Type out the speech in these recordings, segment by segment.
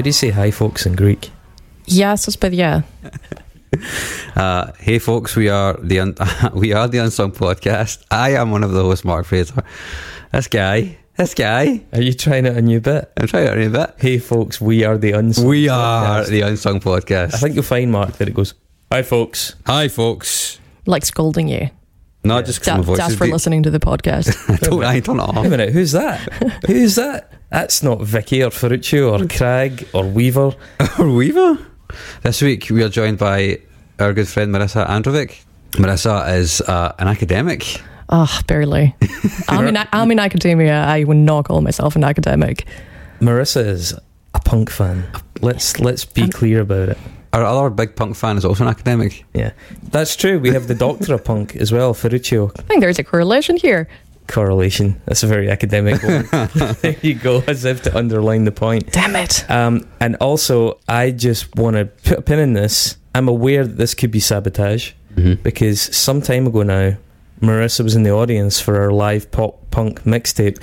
How do you say hi, folks, in Greek? Γεια σας παιδιά. Uh, hey folks, we are the un- we are the Unsung Podcast. I am one of the hosts, Mark Fraser. This guy, this guy. Are you trying out a new bit? I'm trying to a bit. Hey, folks, we are the unsung. We are Podcast. the Unsung Podcast. I think you'll find, Mark, that it goes, hi, folks. Hi folks. Like scolding you. Not just 'cause That, my voice that's is for deep. listening to the podcast. I don't, I turn it Wait a off. minute, who's that? who's that? That's not Vicky or Ferruccio or Craig or Weaver. Or Weaver. This week we are joined by our good friend Marisa Androvik. Marisa is uh, an academic. Ah, barely. I'm in, I'm in academia. I would not call myself an academic. Marisa is a punk fan. Let's let's be clear about it. Our other big punk fan is also an academic. Yeah, that's true. We have the Doctor of Punk as well, Ferruccio. I think there's a correlation here. Correlation. That's a very academic one. there you go, as if to underline the point. Damn it. Um, and also, I just want to put a pin in this. I'm aware that this could be sabotage Mm-hmm. because some time ago now, Marisa was in the audience for our live pop punk mixtape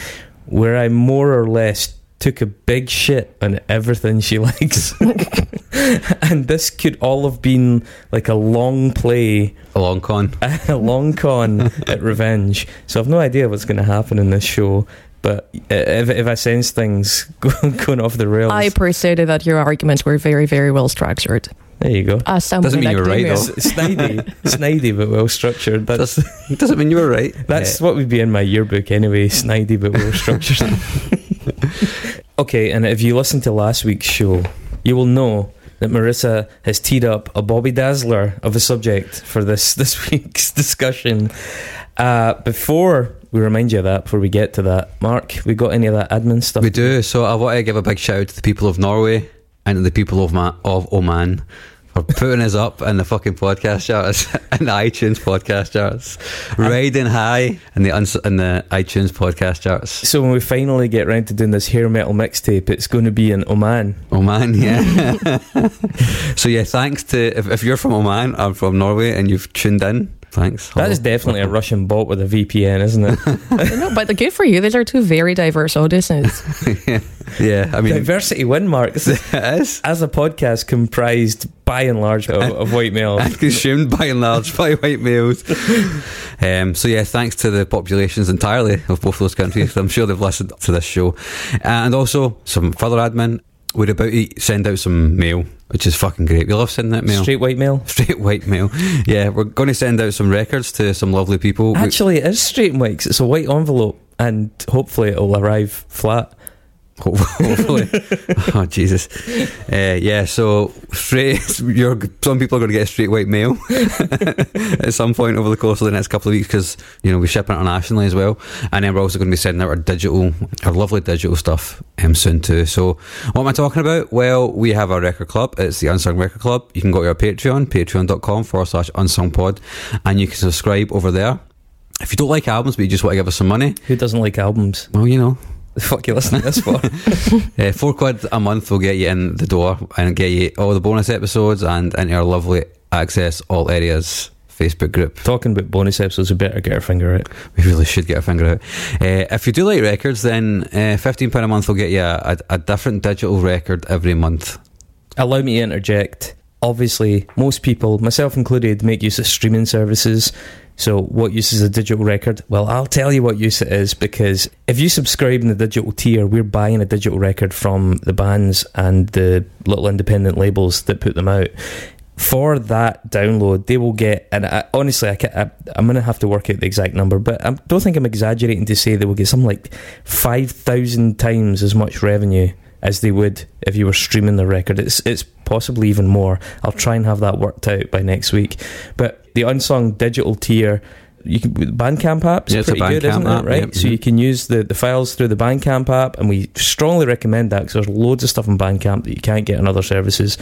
where I more or less took a big shit on everything she likes. and this could all have been like a long play, A long con. a long con at Revenge. So I've no idea what's going to happen in this show. But uh, if, if I sense things going off the rails, I appreciated that your arguments were very, very well structured. there you go. As someone Doesn't in mean you were right, though. Snidey, snidey, but well structured. That's Does, doesn't mean you were right. that's what would be in my yearbook anyway. Snidey, but well structured. okay, and if you listen to last week's show, you will know that Marisa has teed up a Bobby Dazzler of a subject for this this week's discussion. Uh, before we remind you of that, before we get to that, Mark, we got any of that admin stuff? We do. So I want to give a big shout out to the people of Norway and the people of Ma- of Oman putting us up in the fucking podcast charts and the iTunes podcast charts, riding high in the uns- in the iTunes podcast charts. So when we finally get round to doing this hair metal mixtape, it's going to be in Oman. Oman, yeah. so yeah, thanks to if, if you're from Oman, I'm from Norway, and you've tuned in. Thanks. That is definitely a Russian bot with a VPN, isn't it? no, but good for you. These are two very diverse audiences. yeah. yeah, I mean, Diversity win marks. it is. As a podcast comprised by and large of, of white males. and consumed by and large by white males. Um, so yeah, thanks to the populations entirely of both those countries. I'm sure they've listened to this show, and also some further admin. We're about to send out some mail, which is fucking great. We love sending that mail. Straight white mail. Straight white mail. Yeah, we're going to send out some records to some lovely people. Actually, it is straight and white 'cause it's a white envelope, and hopefully it'll arrive flat. Ho- Hopefully. oh Jesus. Uh, yeah. So straight, you're, some people are going to get a straight white mail at some point over the course of the next couple of weeks because you know we ship internationally as well, and then we're also going to be sending out our digital, our lovely digital stuff um, soon too. So what am I talking about? Well, we have our record club. It's the Unsung Record Club. You can go to our Patreon, patreon.com forward slash unsung pod, and you can subscribe over there. If you don't like albums but you just want to give us some money, Who doesn't like albums? well, you know, The fuck you listening to this for? uh, four quid a month will get you in the door and get you all the bonus episodes and into our lovely access all areas Facebook group. Talking about bonus episodes, we better get our finger out. We really should get our finger out. Uh, if you do like records, then uh, fifteen pound a month will get you a, a, a different digital record every month. Allow me to interject. Obviously, most people, myself included, make use of streaming services. So, what use is a digital record? Well, I'll tell you what use it is because if you subscribe in the digital tier, we're buying a digital record from the bands and the little independent labels that put them out. For that download, they will get, and I, honestly, I, I, I'm going to have to work out the exact number, but I don't think I'm exaggerating to say they will get something like 5,000 times as much revenue as they would if you were streaming the record. It's it's possibly even more. I'll try and have that worked out by next week. But the unsung digital tier, you can Bandcamp app's Yeah, pretty good, isn't Bandcamp it? Right. yeah. So you can use the, the files through the Bandcamp app, and we strongly recommend that because there's loads of stuff on Bandcamp that you can't get on other services.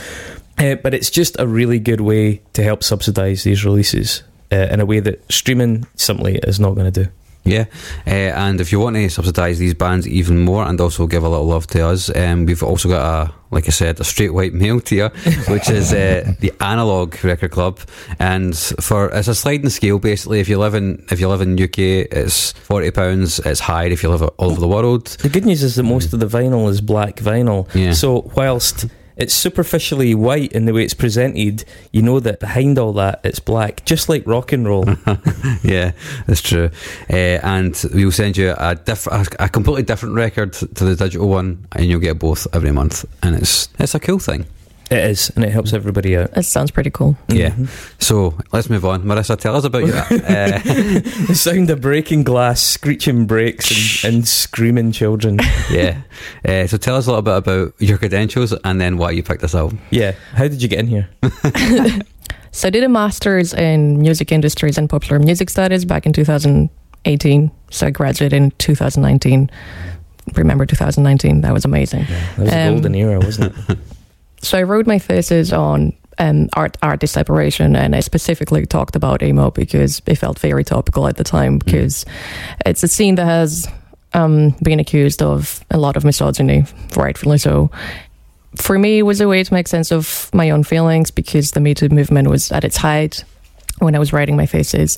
Uh, but it's just a really good way to help subsidise these releases uh, in a way that streaming simply is not going to do. Yeah, uh, and if you want to subsidise these bands even more and also give a little love to us, um, we've also got a, like I said, a straight white male tier, which is uh, the Analog Record Club, and for it's a sliding scale basically. If you live in if you live in UK, it's forty pounds. It's higher if you live all over the world. The good news is that most of the vinyl is black vinyl. Yeah. So whilst it's superficially white in the way it's presented, you know that behind all that it's black, just like rock and roll. yeah, that's true. Uh, and we'll send you a, diff- a, completely different record to the digital one, and you'll get both every month. And it's it's a cool thing. It is, and it helps everybody out. It sounds pretty cool. Yeah. Mhm. So let's move on. Marisa, tell us about you. uh, the sound of breaking glass, screeching brakes, and, and screaming children. yeah. Uh, so tell us a little bit about your credentials and then why you picked this album. Yeah. How did you get in here? So I did a master's in music industries and popular music studies back in 2018. So I graduated in 2019. Remember 2019? That was amazing. That was a Um, golden era, wasn't it? So I wrote my thesis on um, art artist separation, and I specifically talked about emo because it felt very topical at the time because it's a scene that has um, been accused of a lot of misogyny, rightfully so. For me, it was a way to make sense of my own feelings because the Me Too movement was at its height when I was writing my thesis,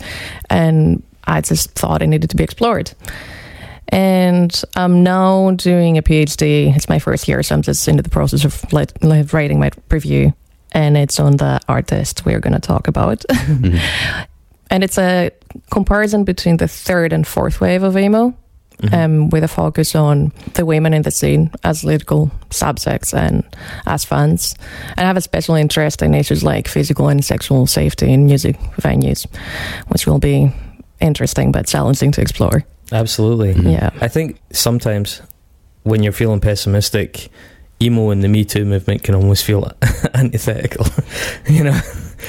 and I just thought it needed to be explored. And I'm now doing a PhD. It's my first year, so I'm just into the process of like, like writing my review, and it's on the artist we're going to talk about. Mhm. and it's a comparison between the third and fourth wave of emo, Mhm. um, with a focus on the women in the scene as lyrical subjects and as fans. And I have a special interest in issues like physical and sexual safety in music venues, which will be interesting but challenging to explore. Absolutely. Mhm. Yeah. I think sometimes when you're feeling pessimistic, emo and the Me Too movement can almost feel antithetical. you know,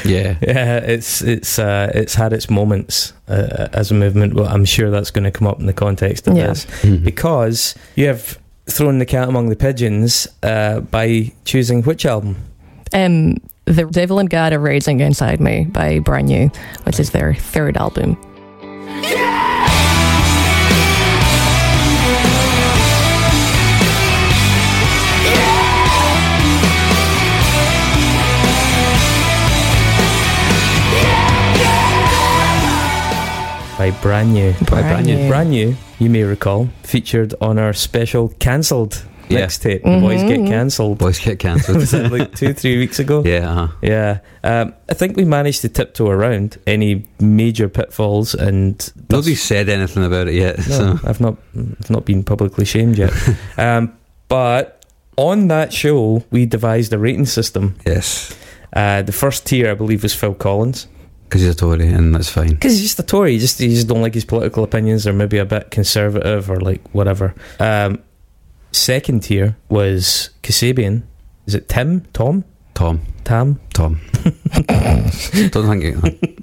Yeah. yeah, it's it's uh, it's had its moments uh, as a movement. But I'm sure that's going to come up in the context of Yeah. this Mhm. because you have thrown the cat among the pigeons uh, by choosing which album. Um, the Devil and God are Raging Inside Me by Brand New, which is their third album. By brand new. By Brand New. Brand new, you may recall, featured on our special cancelled Yeah. mixtape. The boys get cancelled. Boys get cancelled. was it like two, three weeks ago? yeah. Uh-huh. Yeah. Um, I think we managed to tiptoe around any major pitfalls and Nobody's said anything about it yet. no, So. I've not I've not been publicly shamed yet. um, but on that show, we devised a rating system. Yes. Uh, the first tier, I believe, was Phil Collins Because he's a Tory, and that's fine. because he's just a Tory. You just you just don't like his political opinions, or maybe a bit conservative, or like whatever. Um, second tier was Kasabian. Is it Tim? Tom? Tom. Tam? Tom. Don't think it.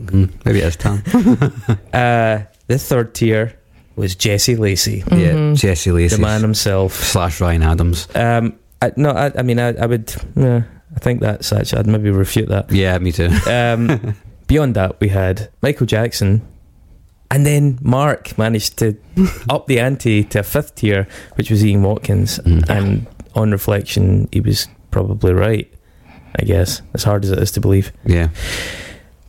Mm, Maybe it is Tom. Uh, the third tier was Jesse Lacey, Yeah. Mhm. Jesse Lacey. the man himself. Slash Ryan Adams. Um, I, no, I, I mean, I, I would. Yeah, I think that's actually. I'd maybe refute that. Yeah, me too. Um, beyond that, we had Michael Jackson, and then Mark managed to up the ante to a fifth tier, which was Ian Watkins. Mm. And on reflection, he was probably right. I guess as hard as it is to believe. Yeah.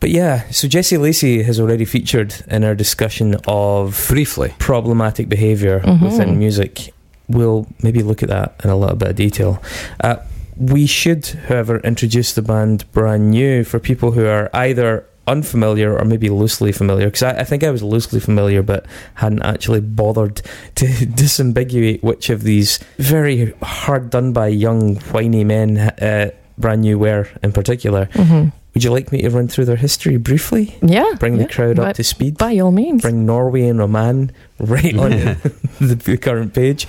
But yeah, so Jesse Lacey has already featured in our discussion of Briefly. problematic behavior Mhm. within music. We'll maybe look at that in a little bit of detail. Uh, we should, however, introduce the band brand new for people who are either unfamiliar or maybe loosely familiar. Because I, I think I was loosely familiar, but hadn't actually bothered to disambiguate which of these very hard done by young whiny men uh, brand new were in particular. Mhm. Would you like me to run through their history briefly? Yeah. Bring yeah. the crowd up by, to speed? by all means. bring Norway and Oman right on the, the current page.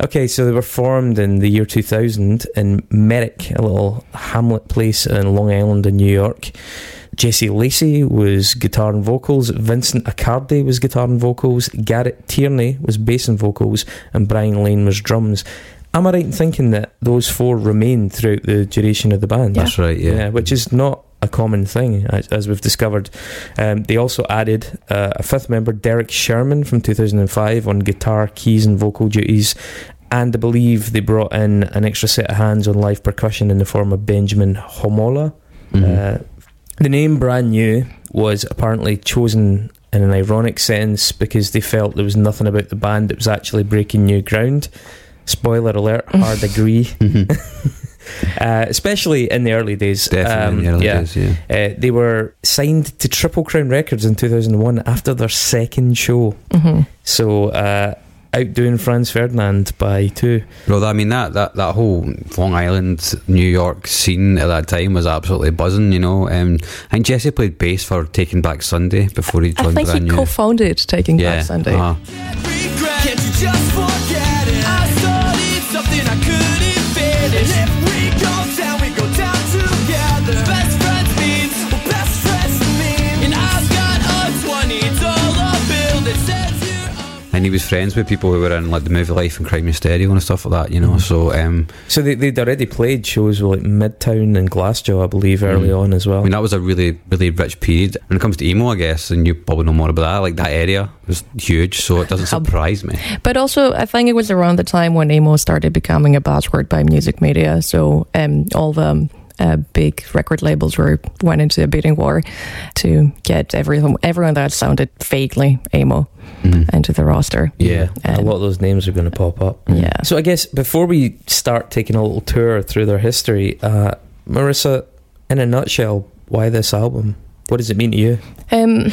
Okay, so they were formed in the year 2000 in Merrick, a little hamlet place in Long Island in New York. Jesse Lacey was guitar and vocals, Vincent Accardi was guitar and vocals, Garrett Tierney was bass and vocals, and Brian Lane was drums. Am I right in thinking that those four remained throughout the duration of the band? Yeah. That's right, yeah. which is not a common thing, as, as we've discovered. Um, they also added uh, a fifth member, Derek Sherman, from 2005, on guitar, keys, and vocal duties. And I believe they brought in an extra set of hands on live percussion in the form of Benjamin Homola. Mhm. Uh, the name Brand New was apparently chosen in an ironic sense because they felt there was nothing about the band that was actually breaking new ground. Spoiler alert, hard agree. Uh, especially in the early days. Definitely. in the Um, early yeah. days, yeah. Uh, they were signed to Triple Crown Records in 2001 after their second show. hmm So, uh, outdoing Franz Ferdinand by two. Well, I mean that, that that whole Long Island, New York scene at that time was absolutely buzzing. You know, um, I think Jesse played bass for Taking Back Sunday before he joined. I joined think he Brand New. co-founded Taking yeah, Back Sunday. uh-huh. And he was friends with people who were in like The Movielife and Crime in Stereo and stuff like that. You know, so um, So, they, they'd already played shows with like Midtown and Glassjaw, I believe, early Mm. on as well. I mean that was a really really rich period when it comes to emo. I guess, and you probably know more about that. Like that area was huge, so it doesn't surprise me. But also, I think it was around the time when emo started becoming a buzzword by music media. So um, all the uh, big record labels were went into a bidding war to get everyone everyone that sounded vaguely emo Mhm. into the roster. yeah, a lot of those names are going to pop up. Yeah. So I guess before we start taking a little tour through their history, uh, Marisa, in a nutshell, why this album? What does it mean to you? Um,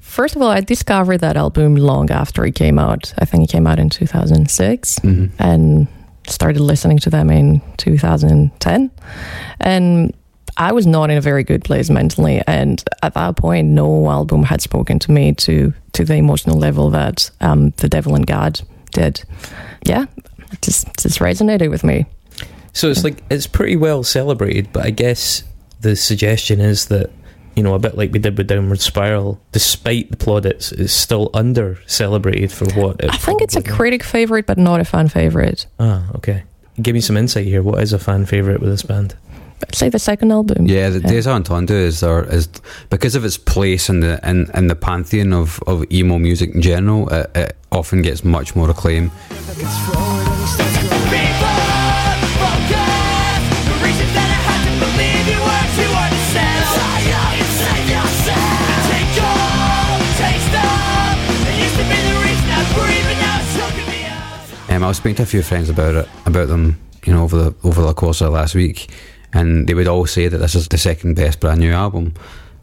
first of all, I discovered that album long after it came out. I think it came out in 2006 Mhm. and started listening to them in 2010. And I was not in a very good place mentally. And at that point, no album had spoken to me to, to the emotional level that um, The Devil and God did. Yeah, it just, just resonated with me. So it's like it's pretty well celebrated, but I guess the suggestion is that you know a bit like we did with Downward Spiral, despite the plaudits, it's still under celebrated for what. It I think it's a probably- critic favorite, but not a fan favorite. Ah, okay. Give me some insight here. What is a fan favorite with this band? I'd say the second album. Yeah, the Yeah. Deja Entendu is there is because of its place in the in, in the pantheon of, of emo music in general. It, it often gets much more acclaim. Um, I was speaking to a few friends about it, about them, you know, over the over the course of the last week, and they would all say that this is the second best brand new album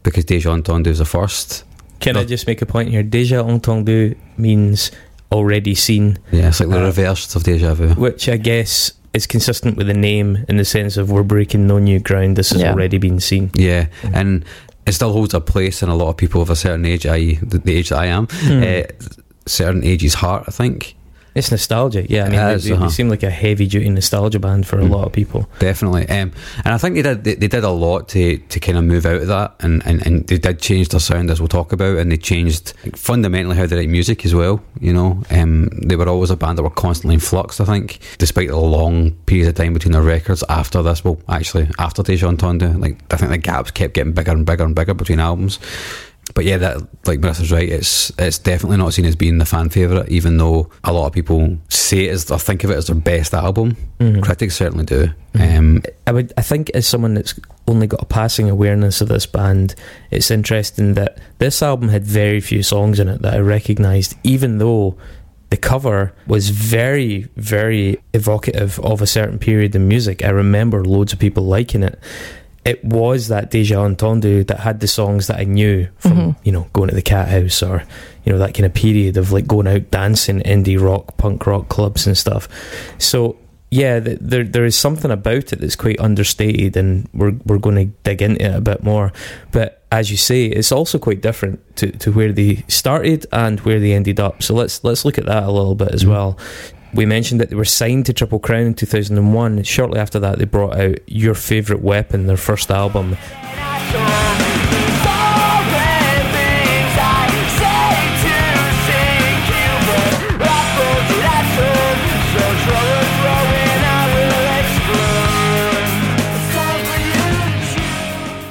because Deja Entendu is the first. Can I just make a point here? Déjà entendu means already seen, Yeah, it's like the Uh, reverse of Deja Vu. which I guess is consistent with the name in the sense of we're breaking no new ground. This has Yeah. already been seen. Yeah, and it still holds a place in a lot of people of a certain age, i.e., the, the age that I am. Hmm. Uh, certain age's heart, I think. It's nostalgia, yeah. I mean, It they, is, they- they uh-huh. seem like a heavy duty nostalgia band for a Mm. lot of people. Definitely, um, and I think they did. They, they did a lot to, to kind of move out of that, and, and, and they did change their sound as we'll talk about, and they changed fundamentally how they write music as well. You know, um, they were always a band that were constantly in flux. I think, despite the long period of time between their records after this, well, actually after Deja Entendu, like I think the gaps kept getting bigger and bigger and bigger between albums. But yeah, that like Marisa's right. It's it's definitely not seen as being the fan favorite, even though a lot of people say it as or think of it as their best album. Mhm. Critics certainly do. Mhm. Um, I would, I think, as someone that's only got a passing awareness of this band, it's interesting that this album had very few songs in it that I recognised, even though the cover was very, very evocative of a certain period in music. I remember loads of people liking it. It was that Deja Entendu that had the songs that I knew from, Mhm. you know, going to the Cat House or, you know, that kind of period of like going out dancing indie rock, punk rock clubs and stuff. So yeah, th- there there is something about it that's quite understated, and we're we're going to dig into it a bit more. But as you say, it's also quite different to, to where they started and where they ended up. So let's let's look at that a little bit as Mhm. well. We mentioned that they were signed to Triple Crown in 2001. Shortly after that, they brought out Your Favorite Weapon, their first album.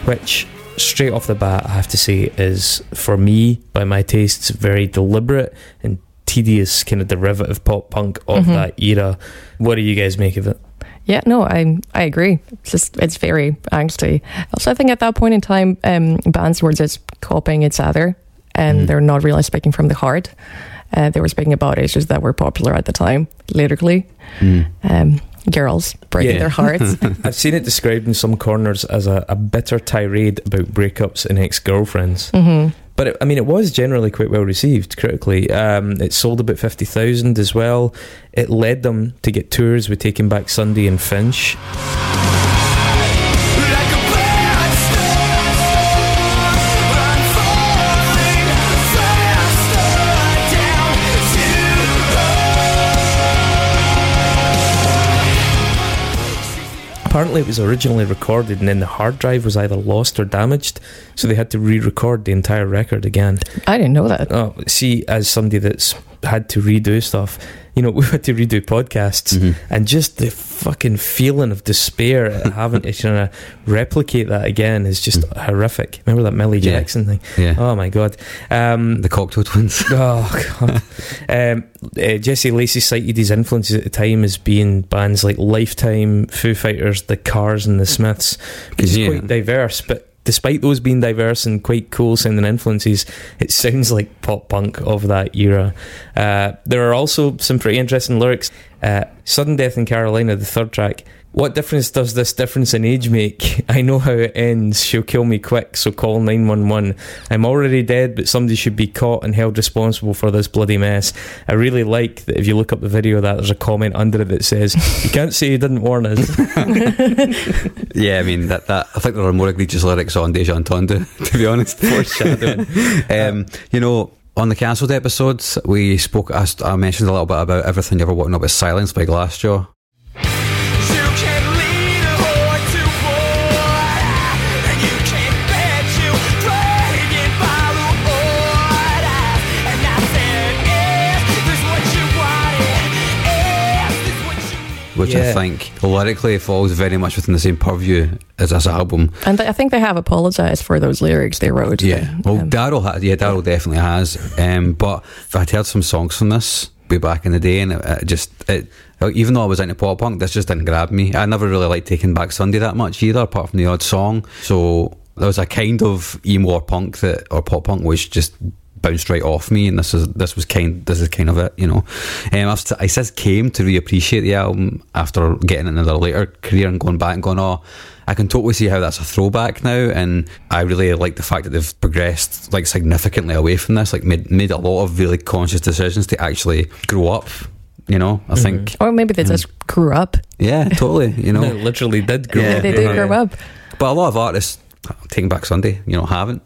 which straight off the bat, I have to say, is for me, by my tastes, very deliberate and tedious kind of derivative pop punk of Mhm. that era. What do you guys make of it? Yeah, no, I I agree. It's just it's very angsty. Also, I think at that point in time, um, bands were just copying each other, and Mm. they're not really speaking from the heart. Uh, they were speaking about issues that were popular at the time, literally. Mm. Um, girls breaking Yeah. their hearts. I've seen it described in some corners as a, a bitter tirade about breakups and ex girlfriends. hmm But it, I mean, it was generally quite well received critically. Um, it sold about 50,000 as well. It led them to get tours with Taking Back Sunday and Finch. Apparently, it was originally recorded and then the hard drive was either lost or damaged, so they had to re record the entire record again. I didn't know that. Oh, see, as somebody that's had to redo stuff, you know, we've had to redo podcasts. Mhm. And just the fucking feeling of despair at having to kind of replicate that again is just horrific. Remember that Millie Yeah. Jackson thing? Yeah. Oh my god. Um, The Cocteau Twins. oh god. um, uh, Jesse Lacey cited his influences at the time as being bands like Lifetime, Foo Fighters, The Cars, and The Smiths. It's Yeah. quite diverse, but. Despite those being diverse and quite cool sounding influences, it sounds like pop punk of that era. Uh, there are also some pretty interesting lyrics. Uh, Sudden Death in Carolina, the third track. What difference does this difference in age make? I know how it ends. She'll kill me quick, so call 911. I'm already dead, but somebody should be caught and held responsible for this bloody mess. I really like that if you look up the video that, there's a comment under it that says, You can't say you didn't warn us. yeah, I mean that, that I think there are more egregious lyrics on Deja Entendu, to be honest. Foreshadowing. um, you know, on the cancelled episodes, we spoke. I, mentioned a little bit about everything you ever wanted about silence by Glassjaw. Which Yeah. I think lyrically falls very much within the same purview as this album. And I think they have apologized for those lyrics they wrote. Yeah, well, Um, Daryl, ha- yeah, Daryl definitely has. Um, but I'd heard some songs from this way back in the day, and it, it just, it, even though I was into pop punk, this just didn't grab me. I never really liked Taking Back Sunday that much either, apart from the odd song. So there was a kind of emo or punk that, or pop punk, which just bounced right off me, and this is this was kind this is kind of it, you know. Um, I've, I since came to reappreciate the album after getting into their later career and going back and going, oh, I can totally see how that's a throwback now, and I really like the fact that they've progressed like significantly away from this, like made made a lot of really conscious decisions to actually grow up. You know, I think, or maybe they Mm. just grew up. yeah, totally. You know, literally did grow Yeah. up. they did yeah. grow up. but a lot of artists, taking back Sunday, you know, haven't.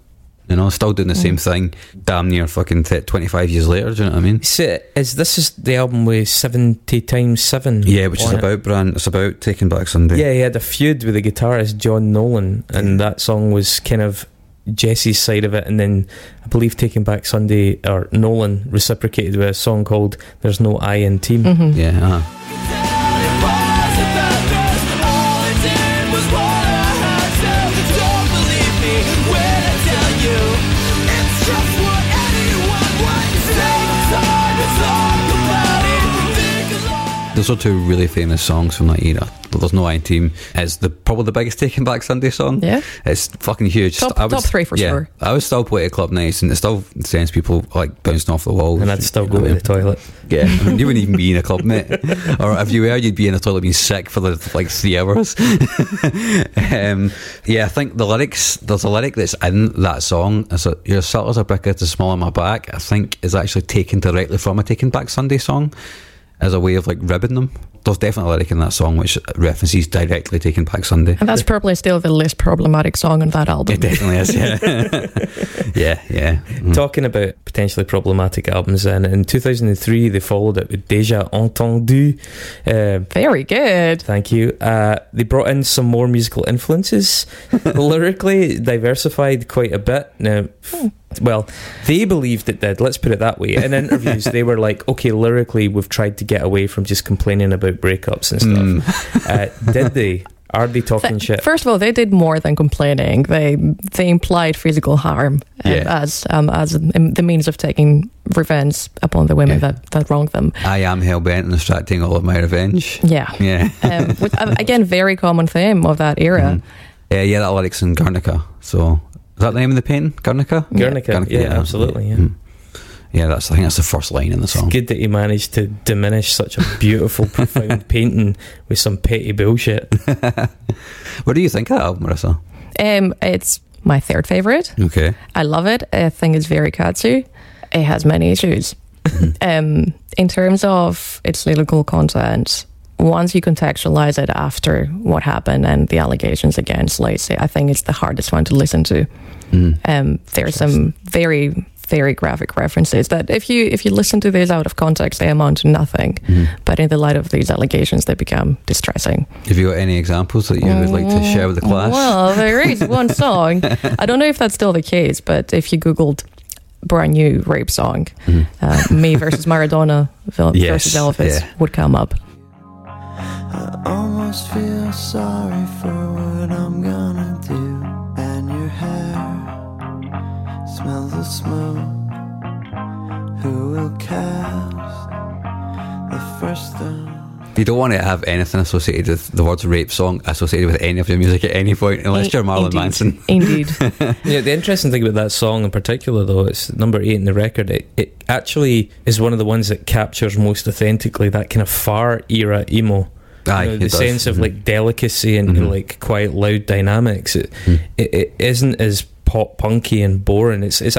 You know, still doing the same thing, damn near fucking th- twenty five years later. Do you know what I mean? So, is this is the album with 70 times 7? Yeah, which is it? about brand. It's about taking back Sunday. Yeah, he had a feud with the guitarist John Nolan, and that song was kind of Jesse's side of it. And then I believe Taking Back Sunday, or Nolan reciprocated with a song called There's No I in Team. hmm yeah. Uh, Those are two really famous songs from that era. There's no I Team. It's the probably the biggest Taking Back Sunday song. Yeah. It's fucking huge. Top- I would- top three for yeah, sure. I would still playing at club nights, and it still sends people like bouncing off the walls. And I'd still You go know to the toilet. Yeah, I mean, you wouldn't even be in a club, mate. or if you were, you'd be in a toilet being sick for the like three hours. um, yeah, I think the lyrics. There's a lyric that's in that song. It's a, "Your subtle as a brick, it's a small on my back." I think is actually taken directly from a Taking Back Sunday song as a way of like ribbing them. There's definitely a lyric in that song which references directly Taking Back Sunday. And that's probably still the least problematic song on that album. It definitely is. Yeah, yeah, yeah. Mm. Talking about potentially problematic albums, and in 2003 they followed it with Deja Entendu. Uh, Very good. Thank you. Uh, they brought in some more musical influences. Lyrically, diversified quite a bit. Now, f- well, they believed it did. Let's put it that way. In interviews, they were like, "Okay, lyrically, we've tried to get away from just complaining about breakups and stuff." Mm. Uh, did they? Are they talking Th- shit? First of all, they did more than complaining. They they implied physical harm um, Yeah. as um, as the means of taking revenge upon the women Yeah. that, that wronged them. I am hell bent on extracting all of my revenge. Yeah. Yeah. um, with, uh, again, very common theme of that era. Mhm. Yeah, yeah, that lyric's in Guernica. So, is that the name of the painting? Guernica? Guernica, Guernica, yeah, yeah. absolutely. Yeah. Mhm. Yeah, that's I think that's the first line in the It's song. good that he managed to diminish such a beautiful, profound painting with some petty bullshit. what do you think of that album, Marisa? Um, it's my third favorite. Okay. I love it. I think it's very catchy. It has many issues. um, in terms of its lyrical content, once you contextualize it after what happened and the allegations against Lacey, I think it's the hardest one to listen to. Mm. Um, there's some very, very graphic references that if you if you listen to these out of context, they amount to nothing. Mhm. But in the light of these allegations, they become distressing. Have you got any examples that you would like to share with the class? Well, there is one song. I don't know if that's still the case, but if you Googled brand new rape song, Mhm. uh, me versus Maradona vil- Yes, versus Elvis yeah. would come up. I almost feel sorry for what I'm gonna do. And your hair smells of smoke. Who will cast the first stone? You don't want to have anything associated with the words rape song associated with any of your music at any point, unless you're Marilyn Indeed. Manson. Indeed. yeah, the interesting thing about that song in particular, though, it's number eight in the record. It, it actually is one of the ones that captures most authentically that kind of far era emo. Aye, You know, the does. sense of Mhm. like delicacy and, and, Mhm. like quite loud dynamics. It, Mhm. it it isn't as pop punky and boring. It's it's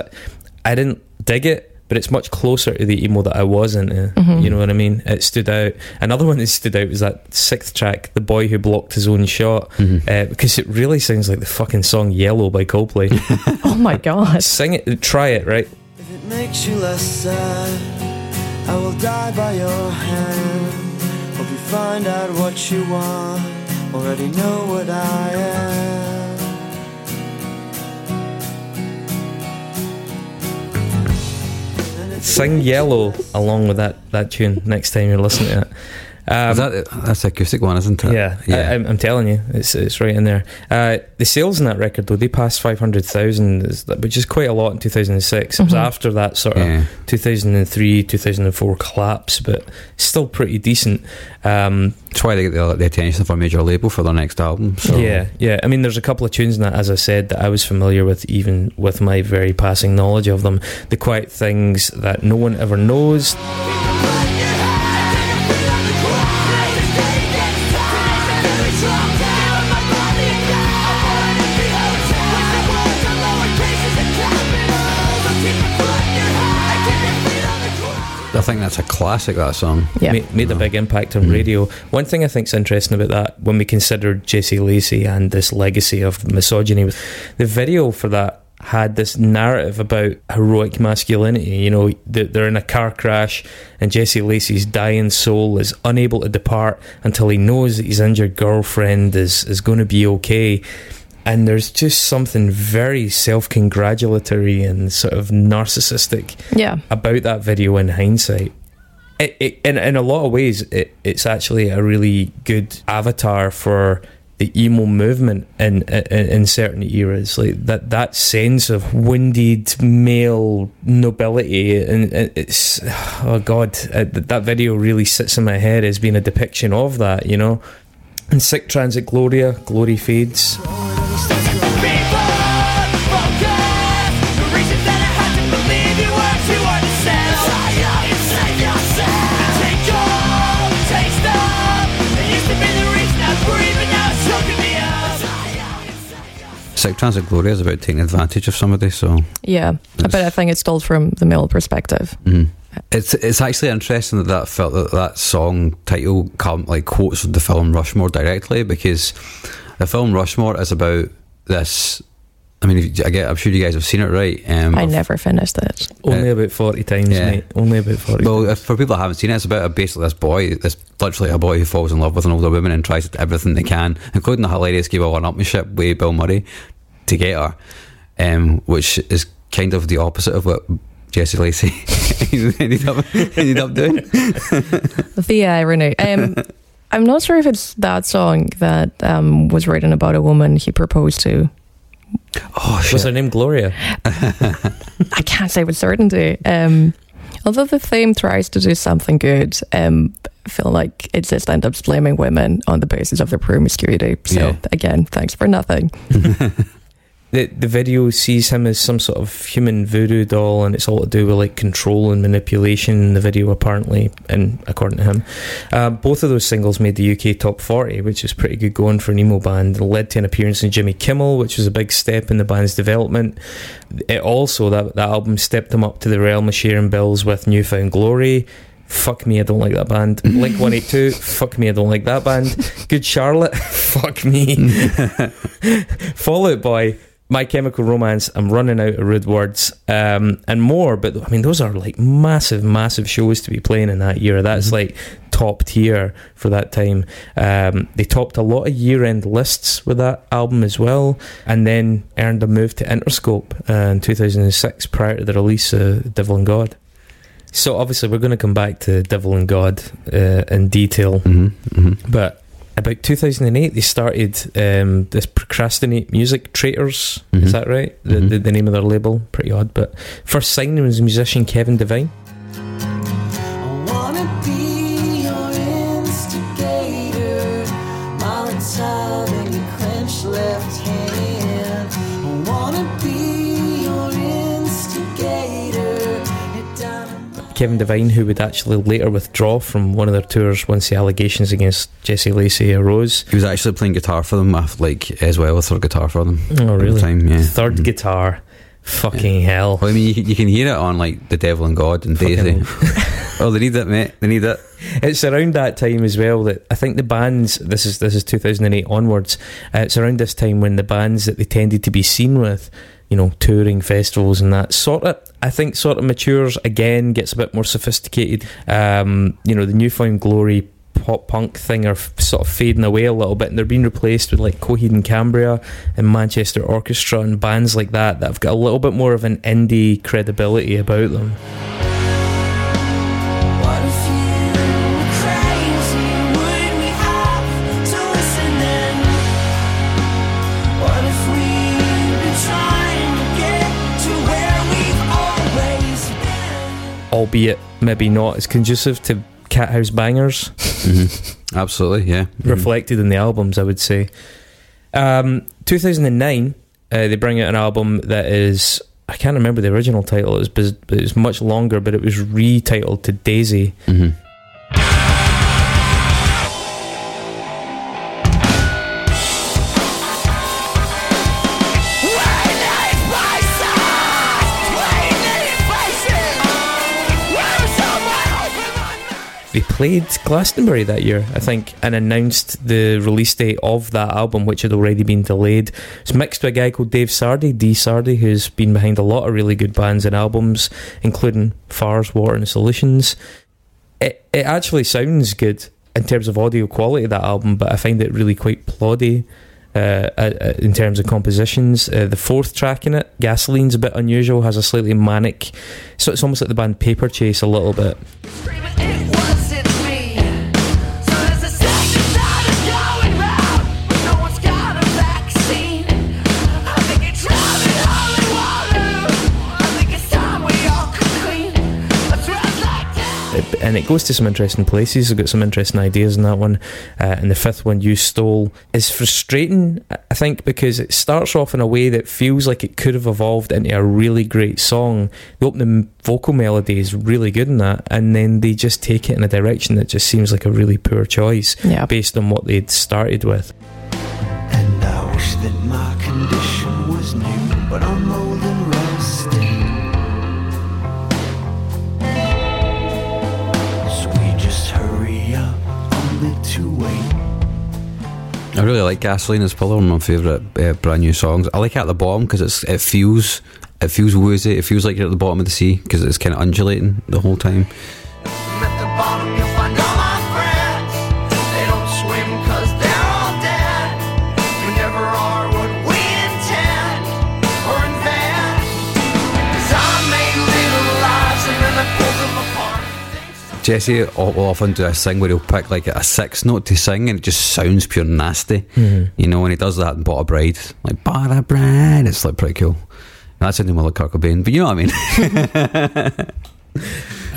I didn't dig it, but it's much closer to the emo that I was into. Mhm. You know what I mean? It stood out. Another one that stood out was that sixth track, "The Boy Who Blocked His Own Shot," Mhm. uh, because it really sounds like the fucking song "Yellow" by Coldplay. oh my god. Sing it, try it, right? If it makes you less sad, I will die by your hand. Find out what you want. Already know what I am. Sing "Yellow" along with that that tune next time you're listening to it. Um, that that's the acoustic one, isn't it? Yeah, I, I'm, I'm telling you, it's it's right in there. Uh, the sales in that record, though, they passed five hundred thousand, which is quite a lot in two thousand and six. It was Mhm. after that sort of yeah. two thousand and three, two thousand and four collapse, but still pretty decent. Um, That's why they get the, the attention of a major label for their next album. So. Yeah, yeah. I mean, there's a couple of tunes in that, as I said, that I was familiar with, even with my very passing knowledge of them. The quiet things that no one ever knows. I think that's a classic. That song. Yeah. made, made a big impact on Mm. radio. One thing I think's interesting about that, when we consider Jesse Lacey and this legacy of misogyny, the video for that had this narrative about heroic masculinity. You know, they're in a car crash, and Jesse Lacey's dying soul is unable to depart until he knows that his injured girlfriend is is going to be okay. And there's just something very self-congratulatory and sort of narcissistic Yeah. about that video in hindsight. It, it, in, in a lot of ways, it, it's actually a really good avatar for the emo movement in, in in certain eras. Like that that sense of wounded male nobility, and and it's oh god, that video really sits in my head as being a depiction of that. You know, in Sic Transit Gloria, Glory fades. Sic Transit Gloria is about taking advantage of somebody. So Yeah. But I think it's told from the male perspective. mm. it's it's actually interesting that that felt that that song title come like quotes the film Rushmore directly because the film Rushmore is about this. I mean, if you- I get, I'm sure you guys have seen it, right? Um, I never finished it. Only about forty times, yeah. mate. Only about forty. Well, if, for people that haven't seen it, it's about a, basically this boy, this literally a boy who falls in love with an older woman and tries everything they can, including the hilarious game of one-upmanship with Bill Murray, to get her, um, which is kind of the opposite of what Jesse Lacey ended up ended up doing. The irony. Um, I'm not sure if it's that song that um, was written about a woman he proposed to. Oh Was shit! her name Gloria? I can't say with certainty. Um, although the theme tries to do something good, um, I feel like it just ends up blaming women on the basis of their promiscuity. So Yeah. again, thanks for nothing. The the video sees him as some sort of human voodoo doll, and it's all to do with like control and manipulation. In the video, apparently, and according to him, uh, both of those singles made the UK top forty, which is pretty good going for an emo band. It led to an appearance in Jimmy Kimmel, which was a big step in the band's development. It also that that album stepped them up to the realm of sharing bills with New Found Glory. Fuck me, I don't like that band. Blink 182, fuck me, I don't like that band. Good Charlotte, fuck me. Fall Out Boy, My Chemical Romance, I'm running out of rude words, um, and more. But I mean, those are like massive, massive shows to be playing in that year. That's like top tier for that time. Um, they topped a lot of year end lists with that album as well, and then earned a move to Interscope uh, in 2006 prior to the release of Devil and God. So obviously, we're going to come back to Devil and God uh, in detail hmm hmm but about 2008, they started um, this Procrastinate Music Traitors. Mhm. Is that right? The, Mhm. the, the name of their label. Pretty odd. But first signing was musician Kevin Devine. Kevin Devine, who would actually later withdraw from one of their tours once the allegations against Jesse Lacey arose. He was actually playing guitar for them, uh, like as well, a third guitar for them. Oh, at the really? time, yeah. Third Mhm. guitar. Fucking hell. Well, I mean, you, can- you can hear it on like the Devil and God and Daisy. Oh, they need it, mate. They need it. It's around that time as well that I think the bands. This is this is 2008 onwards. Uh, it's around this time when the bands that they tended to be seen with, you know, touring festivals and that sort of. I think sort of matures again, gets a bit more sophisticated. Um, you know, the newfound glory pop punk thing are sort of fading away a little bit, and they're being replaced with like Coheed and Cambria and Manchester Orchestra and bands like that that have got a little bit more of an indie credibility about them. Albeit maybe not as conducive to cat house bangers hmm Absolutely, yeah. Mhm. reflected in the albums i would say um, 2009 uh, they bring out an album that is i can't remember the original title it was, it was much longer but it was retitled to daisy Mhm. They played glastonbury that year i think and announced the release date of that album which had already been delayed. It's mixed with a guy called dave Sardy d Sardy who's been behind a lot of really good bands and albums including Far's water and solutions. It, it actually sounds good in terms of audio quality that album but i find it really quite ploddy uh, uh, uh, in terms of compositions. Uh, the fourth track in it gasoline's a bit unusual has a slightly manic so it's almost like the band paper chase a little bit and it goes to some interesting places. I've got some interesting ideas in that one. Uh, and the fifth one, You Stole, is frustrating, I think, because it starts off in a way that feels like it could have evolved into a really great song. The opening vocal melody is really good in that, and then they just take it in a direction that just seems like a really poor choice Yeah. based on what they'd started with. And I wish that my condition I really like Gasoline. It's probably one of my favourite uh, brand new songs. I like it at the bottom because it's it feels it feels woozy. It feels like you're at the bottom of the sea because it's kind of undulating the whole time. Jesse will often do this thing where he'll pick like a six note to sing and it just sounds pure nasty. Mm-hmm. You know, when he does that in Bought a Bride, like Bought a Bride, it's like pretty cool. That sounded more like Kurt Cobain, but you know what I mean.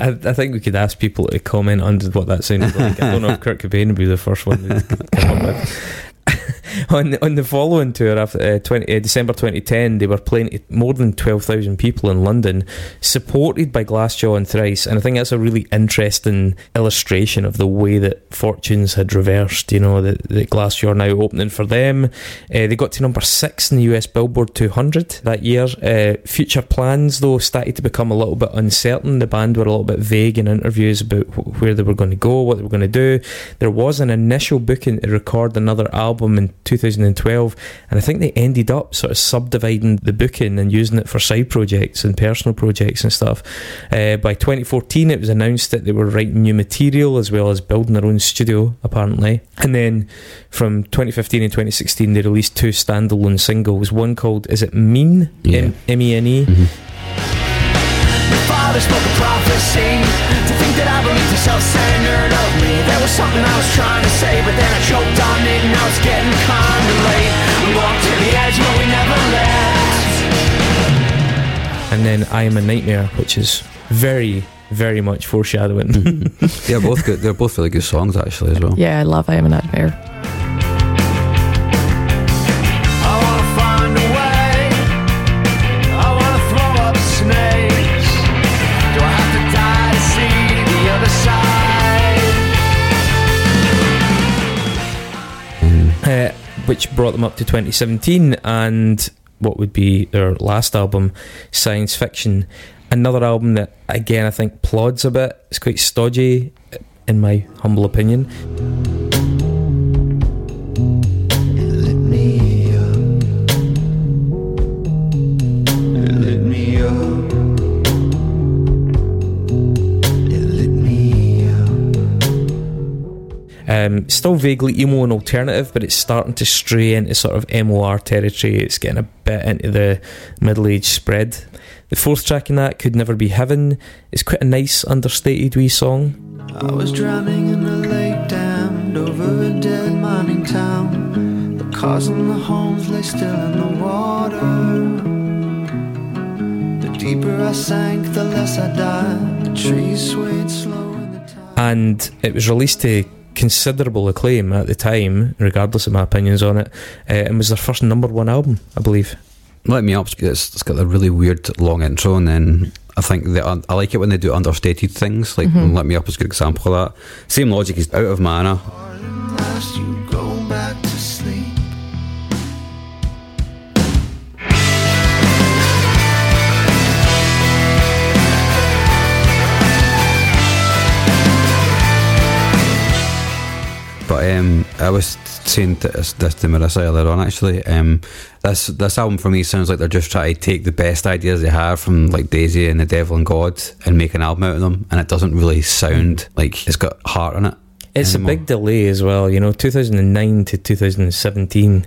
I, I think we could ask people to comment on what that sounded like. I don't know if Kurt Cobain would be the first one to come up with. on on the following tour after uh, 20, uh, December 2010 they were playing to more than 12,000 people in London supported by Glassjaw and Thrice. And I think that's a really interesting illustration of the way that fortunes had reversed you know that, that Glassjaw are now opening for them. Uh, they got to number 6 in the US Billboard 200 that year. Uh, future plans though started to become a little bit uncertain. The band were a little bit vague in interviews about wh- where they were going to go what they were going to do. There was an initial booking to record another album in 2012 and I think they ended up sort of subdividing the booking and using it for side projects and personal projects and stuff. Uh, by 2014 it was announced that they were writing new material as well as building their own studio apparently. And then from 2015 and 2016 they released two standalone singles one called is it Mene? Yeah. M- M-E-N-E My father spoke a prophecy To think that I believed the self-centered of me There was something I was trying to say But then I choked on it and now it's getting kinda late We walked to the edge but we never left and then I Am a Nightmare which is very very much foreshadowing they're both good. They're both really good songs actually as well. Yeah, I love I Am a Nightmare. Uh, which brought them up to 2017 and what would be their last album, Science Fiction. Another album that, again, I think plods a bit. It's quite stodgy, in my humble opinion. Um, still vaguely emo and alternative, but it's starting to stray into sort of MOR territory. It's getting a bit into the middle age spread. The fourth track in that, Could Never Be Heaven, is quite a nice, understated wee song. I was drowning in a lake dammed over a dead mining town. The cars and the homes lay still in the water. The deeper I sank, the less I died. The trees swayed slow in the tide. and it was released to considerable acclaim at the time, regardless of my opinions on it, uh, and was their first number one album, I believe. Lit Me Up. It's, it's got a really weird long intro, and then I think they, I like it when they do understated things. Like Lit Me Up is a good example of that. Same logic is out of mana. But um, I was saying this, this to Marisa earlier on. Actually, um, this this album for me sounds like they're just trying to take the best ideas they have from like Daisy and the Devil and God and make an album out of them, and it doesn't really sound like it's got heart in it. It's anymore. a big delay as well, you know, 2009 to 2017.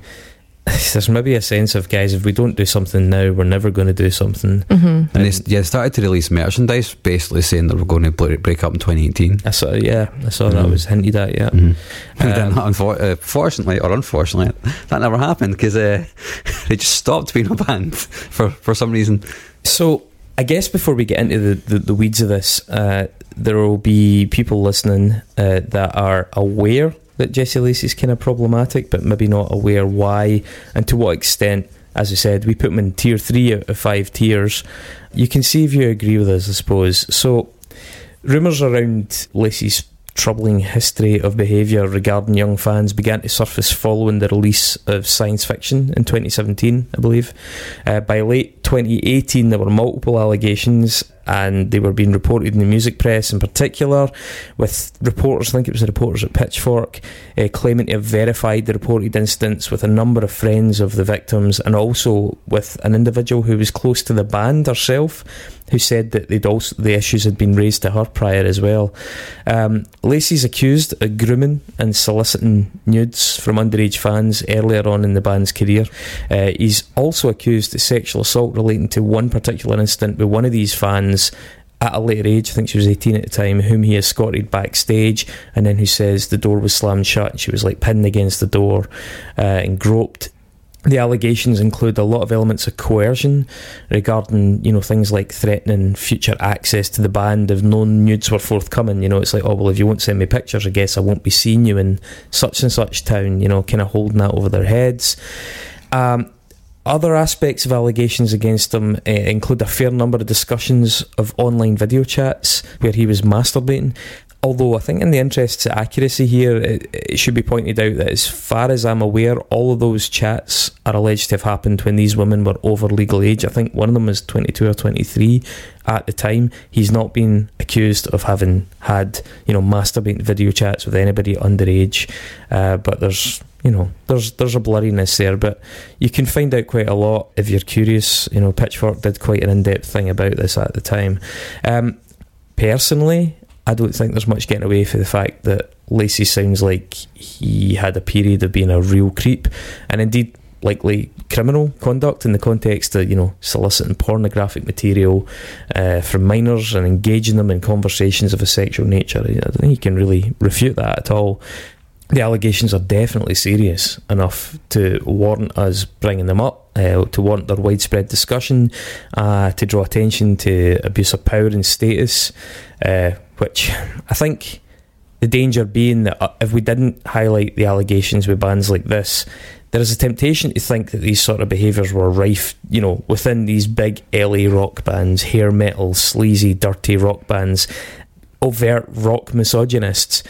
There's maybe a sense of, guys, if we don't do something now, we're never going to do something. And they, yeah, they started to release merchandise, basically saying that we're going to break break up in 2018. I saw, yeah, I saw that Mhm. was hinted at, yeah. Mm-hmm. And then, Um, unfor- uh, fortunately or unfortunately, that never happened because uh, they just stopped being a band for, for some reason. So, I guess before we get into the, the, the weeds of this, uh, there will be people listening uh, that are aware that Jesse Lacey's kind of problematic, but maybe not aware why and to what extent. As I said, we put them in tier three out of five tiers. You can see if you agree with us, I suppose. So, rumours around Lacey's troubling history of behaviour regarding young fans began to surface following the release of Science Fiction in 2017, I believe. Uh, by late 2018, there were multiple allegations, and they were being reported in the music press in particular, with reporters, I think it was the reporters at Pitchfork, uh, claiming to have verified the reported incidents with a number of friends of the victims, and also with an individual who was close to the band herself, who said that they'd also the issues had been raised to her prior as well. Um, Lacey's accused of grooming and soliciting nudes from underage fans earlier on in the band's career. Uh, he's also accused of sexual assault relating to one particular incident with one of these fans at a later age, I think she was 18 at the time, whom he escorted backstage, and then who says the door was slammed shut and she was like pinned against the door uh, and groped. The allegations include a lot of elements of coercion regarding, you know, things like threatening future access to the band if known nudes were forthcoming. You know, it's like, oh, well, if you won't send me pictures, I guess I won't be seeing you in such and such town, you know, kind of holding that over their heads. Um, other aspects of allegations against him uh, include a fair number of discussions of online video chats where he was masturbating. Although I think, in the interests of accuracy here, it, it should be pointed out that, as far as I'm aware, all of those chats are alleged to have happened when these women were over legal age. I think one of them was 22 or 23 at the time. He's not been accused of having had, you know, masturbating video chats with anybody underage. Uh, but there's you know, there's there's a blurriness there, but you can find out quite a lot if you're curious. You know, Pitchfork did quite an in-depth thing about this at the time. Um, personally, I don't think there's much getting away for the fact that Lacey sounds like he had a period of being a real creep, and indeed likely criminal conduct in the context of you know soliciting pornographic material uh, from minors and engaging them in conversations of a sexual nature. I don't think you can really refute that at all the allegations are definitely serious enough to warrant us bringing them up, uh, to warrant their widespread discussion, uh, to draw attention to abuse of power and status, uh, which I think the danger being that uh, if we didn't highlight the allegations with bands like this, there is a temptation to think that these sort of behaviours were rife, you know, within these big LA rock bands, hair metal, sleazy, dirty rock bands, overt rock misogynists.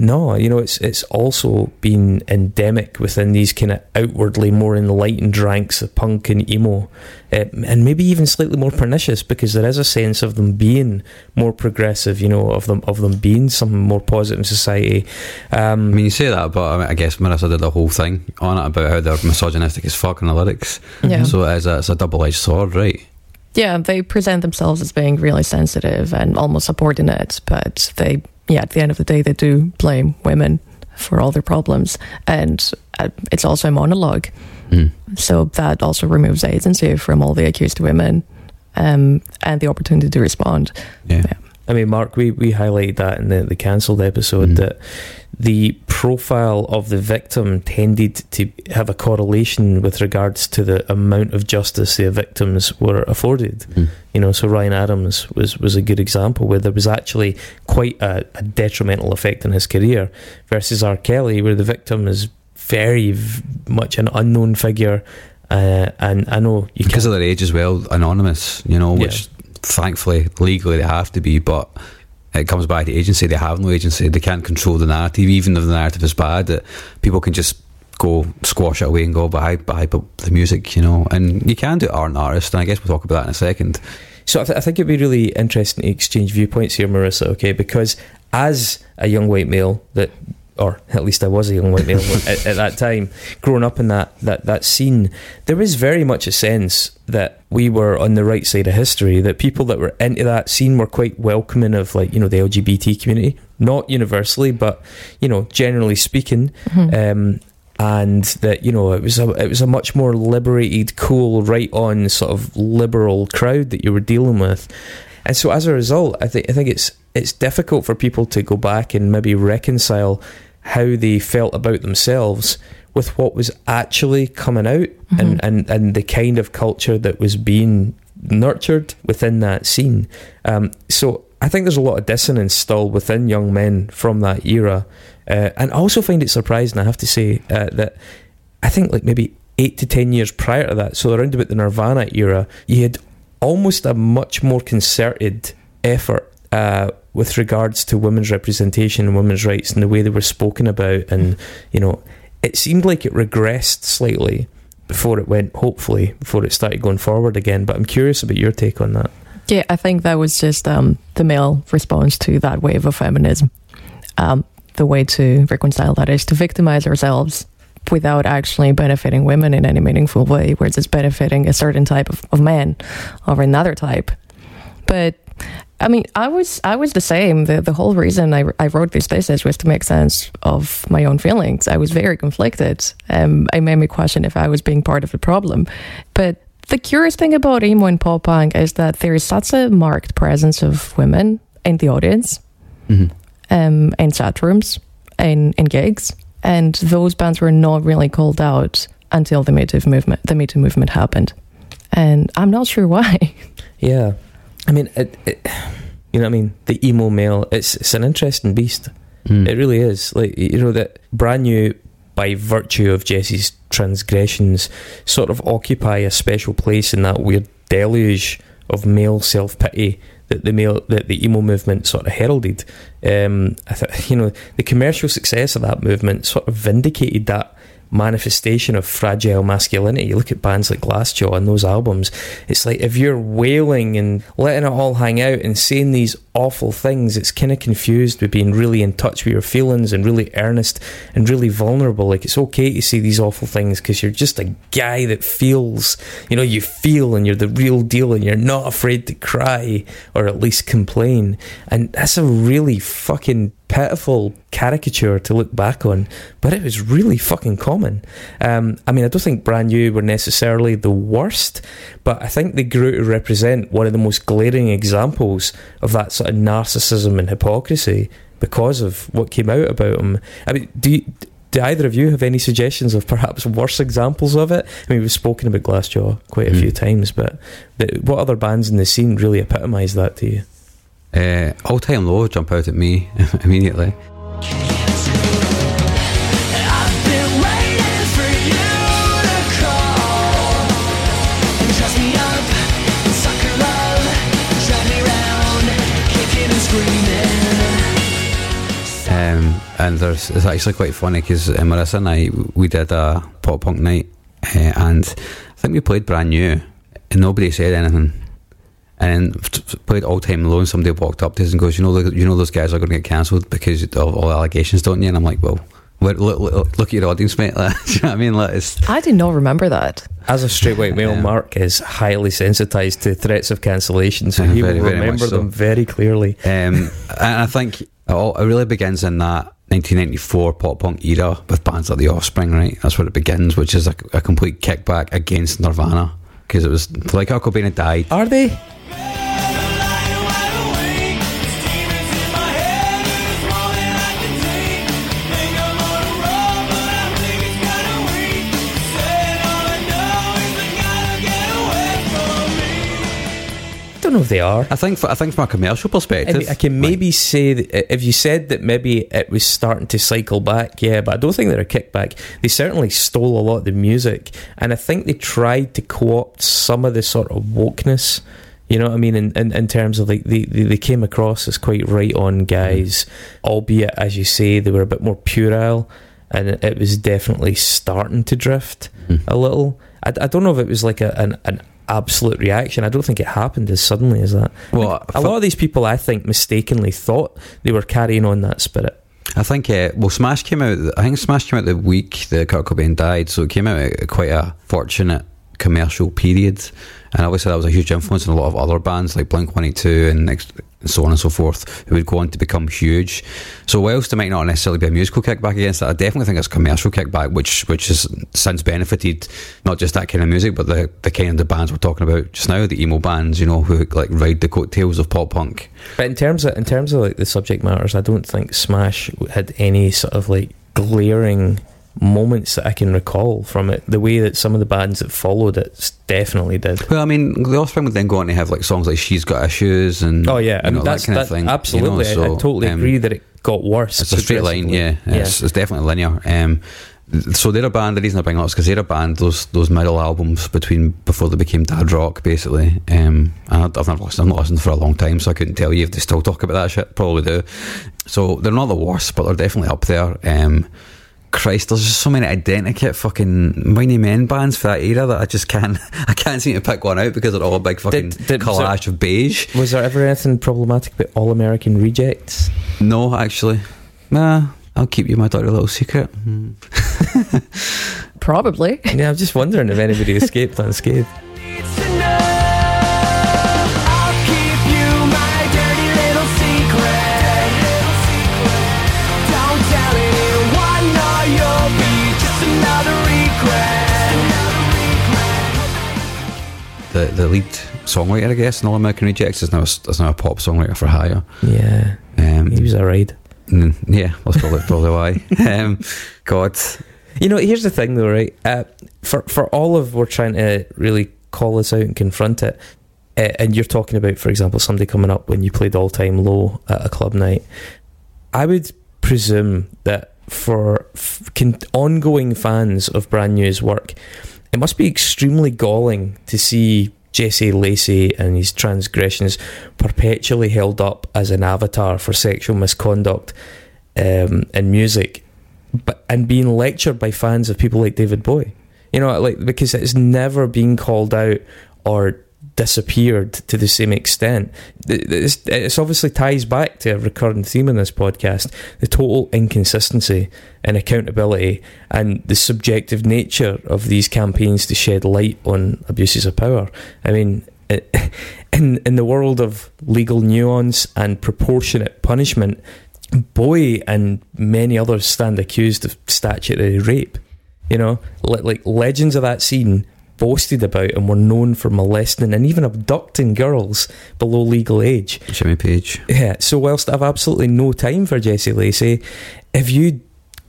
No, you know, it's it's also been endemic within these kind of outwardly more enlightened ranks of punk and emo, uh, and maybe even slightly more pernicious because there is a sense of them being more progressive, you know, of them of them being something more positive in society. Um, I mean, you say that, but I, mean, I guess Marisa did the whole thing on it about how they're misogynistic as fuck in the lyrics. Yeah. So it is a, it's a double edged sword, right? Yeah, they present themselves as being really sensitive and almost subordinate, but they yeah, at the end of the day, they do blame women for all their problems. And uh, it's also a monologue. Mm. So that also removes agency from all the accused women um, and the opportunity to respond. Yeah. Yeah. I mean, Mark, we, we highlighted that in the, the cancelled episode Mm. that the profile of the victim tended to have a correlation with regards to the amount of justice the victims were afforded. Mm. You know, so Ryan Adams was, was a good example where there was actually quite a, a detrimental effect on his career versus R. Kelly, where the victim is very v- much an unknown figure. Uh, and I know you Because of their age as well, anonymous, you know, which thankfully legally they have to be, but it comes back to agency. They have no agency. They can't control the narrative, even if the narrative is bad. That people can just go squash it away and go, I, but the music, you know, and you can do it art and artist, and I guess we'll talk about that in a second. So I, th- I think it'd be really interesting to exchange viewpoints here, Marisa. Okay, because as a young white male that, or at least I was a young white male at, at that time, growing up in that, that that scene, there was very much a sense that we were on the right side of history. That people that were into that scene were quite welcoming of, like you know, the LGBT community, not universally, but you know, generally speaking. Um, and that you know it was a it was a much more liberated, cool, right on sort of liberal crowd that you were dealing with, and so as a result, I think I think it's it's difficult for people to go back and maybe reconcile how they felt about themselves with what was actually coming out and, and, and the kind of culture that was being nurtured within that scene. Um, so I think there's a lot of dissonance still within young men from that era. Uh, and I also find it surprising, I have to say, uh, that I think like maybe eight to ten years prior to that, so around about the Nirvana era, you had almost a much more concerted effort uh, with regards to women's representation and women's rights and the way they were spoken about. And, you know, it seemed like it regressed slightly before it went, hopefully, before it started going forward again. But I'm curious about your take on that. Yeah, I think that was just um, the male response to that wave of feminism. Um, the way to reconcile that is to victimize ourselves without actually benefiting women in any meaningful way, whereas it's benefiting a certain type of, of man or another type. But I mean, I was I was the same. The the whole reason I, I wrote this thesis was to make sense of my own feelings. I was very conflicted. Um, it made me question if I was being part of the problem. But the curious thing about emo and pop punk is that there is such a marked presence of women in the audience, Mhm. um, in chat rooms, in in gigs, and those bands were not really called out until the Me Too movement. The Me Too movement happened, and I'm not sure why. Yeah, I mean, it, it, you know, what I mean, the emo male. It's it's an interesting beast. Mm. It really is. Like you know that brand new by virtue of Jesse's transgressions, sort of occupy a special place in that weird deluge of male self pity that the male that the emo movement sort of heralded. Um, I th- you know the commercial success of that movement sort of vindicated that manifestation of fragile masculinity. You look at bands like Glassjaw and those albums, it's like if you're wailing and letting it all hang out and saying these awful things, it's kind of confused with being really in touch with your feelings and really earnest and really vulnerable. Like it's okay to say these awful things because you're just a guy that feels, you know, you feel and you're the real deal and you're not afraid to cry or at least complain. And that's a really fucking pitiful caricature to look back on, but it was really fucking common. Um, I mean, I don't think Brand New were necessarily the worst, but I think they grew to represent one of the most glaring examples of that sort of narcissism and hypocrisy because of what came out about them. I mean, do you, do either of you have any suggestions of perhaps worse examples of it? I mean, we've spoken about Glassjaw quite a Mm. few times, but what other bands in the scene really epitomise that to you? Uh, all time low jump out at me immediately. Um, and there's it's actually quite funny because uh, Marisa and I we did a pop punk night, uh, and I think we played brand new, and nobody said anything. And then f- f- played all time low, and somebody walked up to us and goes, "You know, you know those guys are going to get cancelled because of all allegations, don't you?" And I'm like, "Well, look, look, look, look at your audience, mate. Like, do you know what I mean? Like, it's, I did not remember that. As a straight white male, Yeah. Mark is highly sensitised to threats of cancellation, so Yeah, he very, will very much remember so. them very clearly. Um, and I think it, all, it really begins in that 1994 pop punk era with bands like The Offspring, right? That's where it begins, which is a, a complete kickback against Nirvana. Because it was like had died. Are they? Know if they are. I think, I think from a commercial I, perspective, mean, I can like, maybe say that if you said that maybe it was starting to cycle back, yeah, but I don't think they're a kickback. They certainly stole a lot of the music, and I think they tried to co-opt some of the sort of wokeness. You know what I mean? In, in, in terms of like they, they, they came across as quite right on guys, albeit as you say they were a bit more puerile, and it, it was definitely starting to drift Mhm. a little. I, I don't know if it was like a, an an absolute reaction. I don't think it happened as suddenly as that. Well, A lot of these people, I think, mistakenly thought they were carrying on that spirit. I think, uh, well, Smash came out, I think Smash came out the week that Kurt Cobain died, so it came out at quite a fortunate commercial period. And obviously, that was a huge influence on a lot of other bands like Blink 182 and next, so on and so forth, who would go on to become huge. So, whilst it might not necessarily be a musical kickback against that, I definitely think it's a commercial kickback, which which has since benefited not just that kind of music, but the, the kind of the bands we're talking about just now, the emo bands, you know, who like ride the coattails of pop punk. But in terms of in terms of like the subject matters, I don't think Smash had any sort of like glaring moments that I can recall from it. The way that some of the bands that followed it definitely did. Well, I mean, the Offspring would then go on to have like songs like "She's Got Issues" and Oh yeah, I mean know, that kind that, of thing. you know, absolutely. I- I, totally um, agree that it got worse. It's a straight line, yeah. progressively. It's, it's definitely linear. Um, so they're a band. The reason I bring it up is because they're a band. Those those middle albums between before they became dad rock, basically. Um, I've never listened. I've not listened for a long time, so I couldn't tell you if they still talk about that shit. Probably do. So they're not the worst, but they're definitely up there. Um, Christ, there's just so many identikit fucking whiny men bands for that era that I just can't. I can't seem to pick one out because they're all a big fucking Did- did- collage of beige. Was there ever anything problematic about All American Rejects? No, actually, nah. I'll keep you my dirty little secret. Probably. Yeah, I'm just wondering if anybody escaped unscathed. the, lead songwriter, I guess, in All American Rejects, is now a, is now a pop songwriter for hire. Yeah, Um, he was a ride. mm, yeah, that's probably, probably why. Um, God, You know, here's the thing, though, right? Uh, for for all of we're trying to really call this out and confront it, uh, and you're talking about, for example, somebody coming up when you played all time low at a club night. I would presume that for f- con- ongoing fans of brand new's work, it must be extremely galling to see Jesse Lacey and his transgressions perpetually held up as an avatar for sexual misconduct um, in music, but and being lectured by fans of people like David Bowie. You know, like because it's never been called out or disappeared to the same extent. It's, obviously ties back to a recurring theme in this podcast: the total inconsistency and accountability, and the subjective nature of these campaigns to shed light on abuses of power. I mean. In in the world of legal nuance and proportionate punishment, Bowie and many others stand accused of statutory rape. You know, like legends of that scene boasted about and were known for molesting and even abducting girls below legal age. Jimmy Page. Yeah, so whilst I've absolutely no time for Jesse Lacey, if you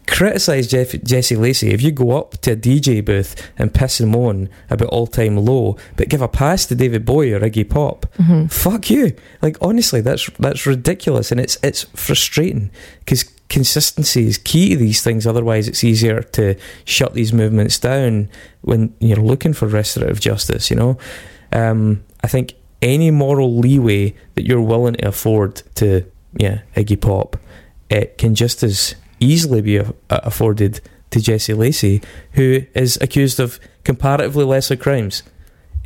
criticise Jeff, Jesse Lacey, if you go up to a DJ booth and piss and moan about all time low, but give a pass to David Bowie or Iggy Pop, fuck you. Like honestly, that's that's ridiculous, and it's it's frustrating because consistency is key to these things. Otherwise, it's easier to shut these movements down when you're looking for restorative justice. You know, um, I think any moral leeway that you're willing to afford to yeah Iggy Pop, it can just as easily be a- afforded to Jesse Lacey, who is accused of comparatively lesser crimes.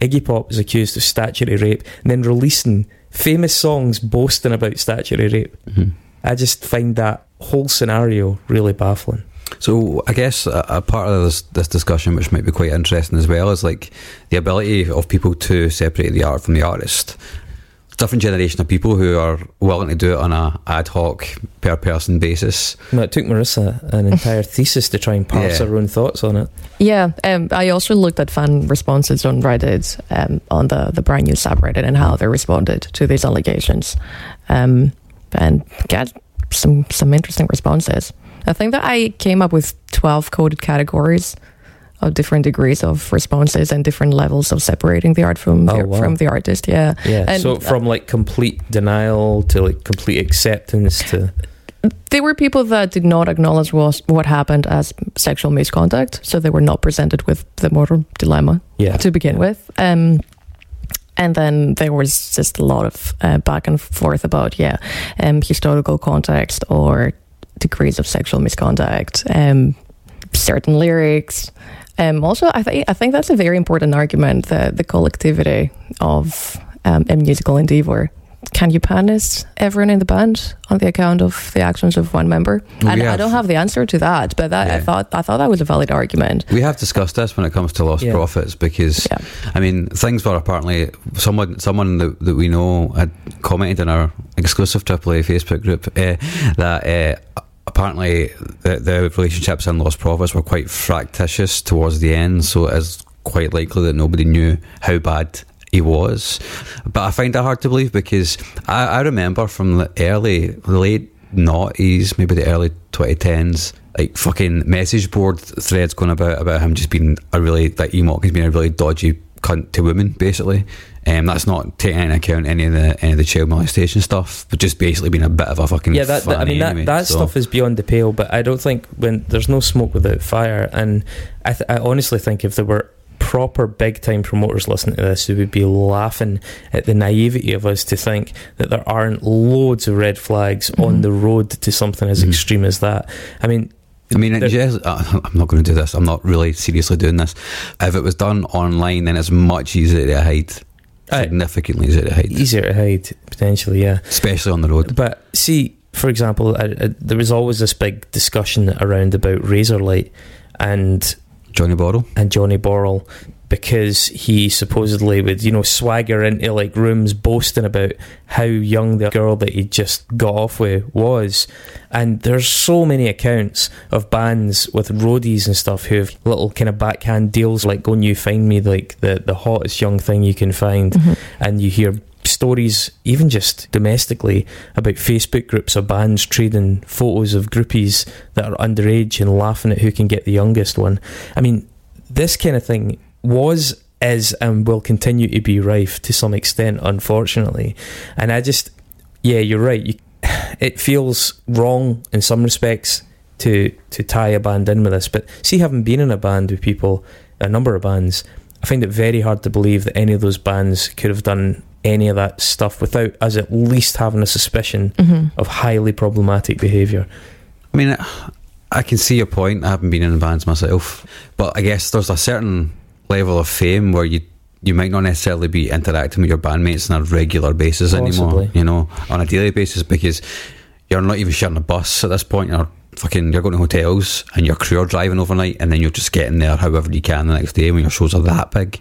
Iggy Pop is accused of statutory rape and then releasing famous songs boasting about statutory rape. Mhm. I just find that whole scenario really baffling. So I guess a, a part of this, this discussion, which might be quite interesting as well, is like the ability of people to separate the art from the artist. Different generation of people who are willing to do it on a ad hoc per person basis. No, it took Marisa an entire thesis to try and parse Yeah. her own thoughts on it. Yeah, um, I also looked at fan responses on Reddit um, on the the brand new subreddit and how they responded to these allegations, um, and got some some interesting responses. I think that I came up with twelve coded categories of different degrees of responses and different levels of separating the art from Oh, the, wow. from the artist. Yeah, Yeah. And- so from like complete denial to like complete acceptance to there were people that did not acknowledge was what happened as sexual misconduct, so they were not presented with the moral dilemma. yeah. to begin with. Um, and then there was just a lot of uh, back and forth about, yeah, um, historical context or degrees of sexual misconduct, um, certain lyrics. Um, also, I think I think that's a very important argument: the the collectivity of um, a musical endeavor. Can you punish everyone in the band on the account of the actions of one member? We And I have- don't have the answer to that, but that, I thought I thought that was a valid argument. We have discussed this when it comes to lost Yeah. profits because, Yeah. I mean, things were apparently someone someone that, that we know had commented in our exclusive AAA Facebook group uh, that uh, apparently the, the relationships in Lostprophets were quite fractious towards the end, so it is quite likely that nobody knew how bad he was. But I find that hard to believe because I, I remember from the early, late noughties, maybe the early 2010s, like fucking message board threads going about about him just being a really, like Enoch has been a really dodgy cunt to women, basically. Um, that's not taking into account any of the any of the child molestation stuff, but just basically being a bit of a fucking yeah, that, that- I funny mean that that so- stuff is beyond the pale. But I don't think when there's no smoke without fire, and I, th- I honestly think if there were proper big time promoters listening to this, who would be laughing at the naivety of us to think that there aren't loads of red flags on Mhm. the road to something as Mhm. extreme as that. I mean, I mean, yes, uh, I'm not going to do this. I'm not really seriously doing this. If it was done online, then it's much easier to hide. Significantly easier to hide, easier to hide potentially, yeah. especially on the road. But see, for example, I, I, there was always this big discussion around about Razorlight and Johnny Borrell. and Johnny Borrell because he supposedly would, you know, swagger into like rooms boasting about how young the girl that he just got off with was. And there's so many accounts of bands with roadies and stuff who have little kind of backhand deals like go and you find me like the, the hottest young thing you can find mm-hmm. and you hear stories, even just domestically, about Facebook groups of bands trading photos of groupies that are underage and laughing at who can get the youngest one. I mean, this kind of thing was, is, and will continue to be rife to some extent, unfortunately. And I just, yeah, you're right. You, it feels wrong in some respects to to tie a band in with this, but see, having been in a band with people, a number of bands, I find it very hard to believe that any of those bands could have done any of that stuff without us at least having a suspicion hmm of highly problematic behaviour. I mean, I can see your point. I haven't been in bands myself, but I guess there's a certain level of fame where you you might not necessarily be interacting with your bandmates on a regular basis anymore. You know, on a daily basis because you're not even sharing a bus at this point. You're fucking you're going to hotels and your crew are driving overnight, and then you're just getting there however you can the next day when your shows are that big.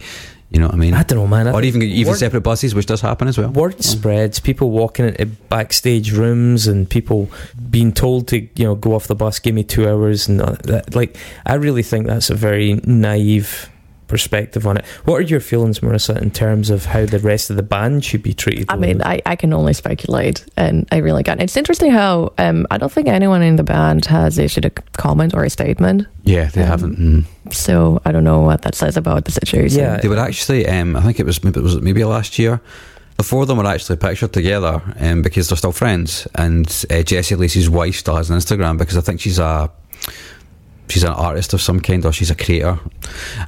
You know what I mean? I don't know, man. I or even even word- separate buses, which does happen as well. Word spreads, people walking into backstage rooms and people being told to, you know, go off the bus, give me two hours. And uh, that. Like, I really think that's a very naive perspective on it. What are your feelings, Marisa, in terms of how the rest of the band should be treated? I mean, I, I can only speculate, and I really can't. It's interesting how um, I don't think anyone in the band has issued a comment or a statement, Yeah, they Um, haven't. Mm. so I don't know what that says about the situation. Yeah. They were actually, um, I think it was maybe it was maybe last year. The four of them were actually pictured together um, because they're still friends. And uh, Jesse Lacey's wife still has an Instagram because I think she's a she's an artist of some kind or she's a creator,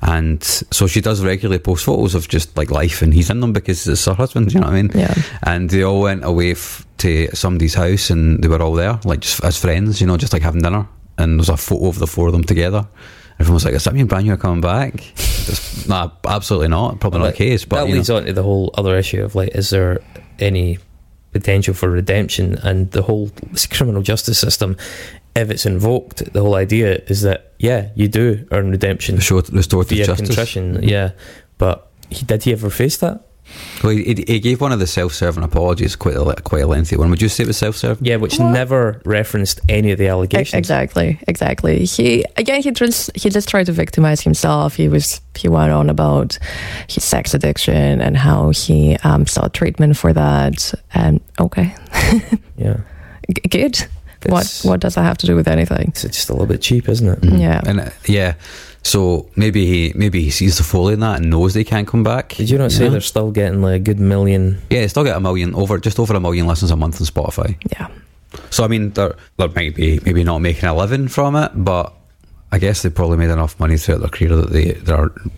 and so she does regularly post photos of just like life, and he's in them because it's her husband. You know what I mean? Yeah. And they all went away f- to somebody's house, and they were all there, like just as friends, you know, just like having dinner. And there's a photo of the four of them together. Everyone was like, "Is that me and Brand are coming back?" Just, nah, absolutely not. Probably not the case. But that you know. leads on to the whole other issue of like, is there any potential for redemption? And the whole criminal justice system, if it's invoked, the whole idea is that yeah, you do earn redemption Restore- restorative via justice. contrition. Yeah, but he, did he ever face that? Well, he, he- he gave one of the self-serving apologies, quite a quite a lengthy one. Would you say it was self-serving? Yeah, which What? never referenced any of the allegations. Exactly, exactly. He again, he just he just tried to victimize himself. He was he went on about his sex addiction and how he um, sought treatment for that. And okay, Yeah, G- good. What what does that have to do with anything? It's just a little bit cheap, isn't it? Mhm. Yeah. and uh, yeah. So maybe he maybe he sees the folly in that and knows they can't come back. Did you not say know? they're still getting like a good million? Yeah, they still get a million over just over a million listens a month on Spotify. Yeah, So I mean, they're they might be maybe not making a living from it, but I guess they probably made enough money throughout their career that they they're Do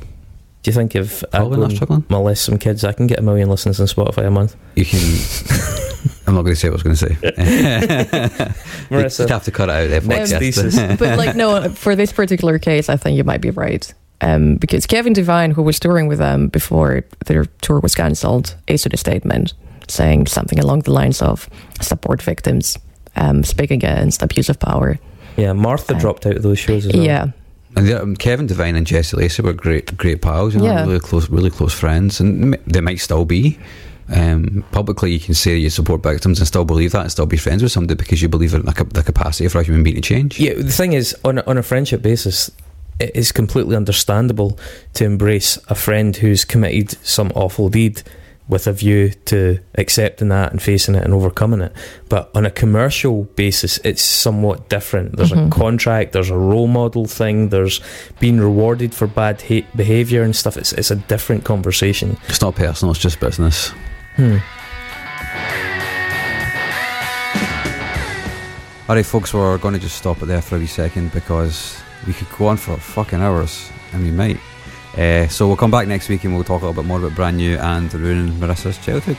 you think if I Probably go not and struggling. molest some kids, I can get a million listens on Spotify a month? you can. I'm not going to say what I was going to say. You'd have to cut it out. If next podcast. thesis. but like no, for this particular case, I think you might be right. Um, because Kevin Devine, who was touring with them before their tour was cancelled, issued a statement saying something along the lines of support victims, um, speak against abuse of power. Yeah, Martha Uh, dropped out of those shows as well. Yeah, And the- um, Kevin Devine and Jesse Lacey were great, great pals. You know, Yeah. really close, really close friends, and they might still be. Um, publicly, you can say you support victims and still believe that, and still be friends with somebody because you believe in the, capacity for a human being to change. Yeah, the thing is, on a, on a friendship basis, it is completely understandable to embrace a friend who's committed some awful deed with a view to accepting that and facing it and overcoming it. But on a commercial basis, it's somewhat different. There's Mhm. a contract, there's a role model thing, there's being rewarded for bad ha- behaviour and stuff. It's, it's a different conversation. It's not personal; it's just business. Hmm. All right, folks, we're going to just stop it there for a wee second because we could go on for fucking hours, and we might. Uh, so we'll come back next week and we'll talk a little bit more about brand new and ruining Marisa's childhood.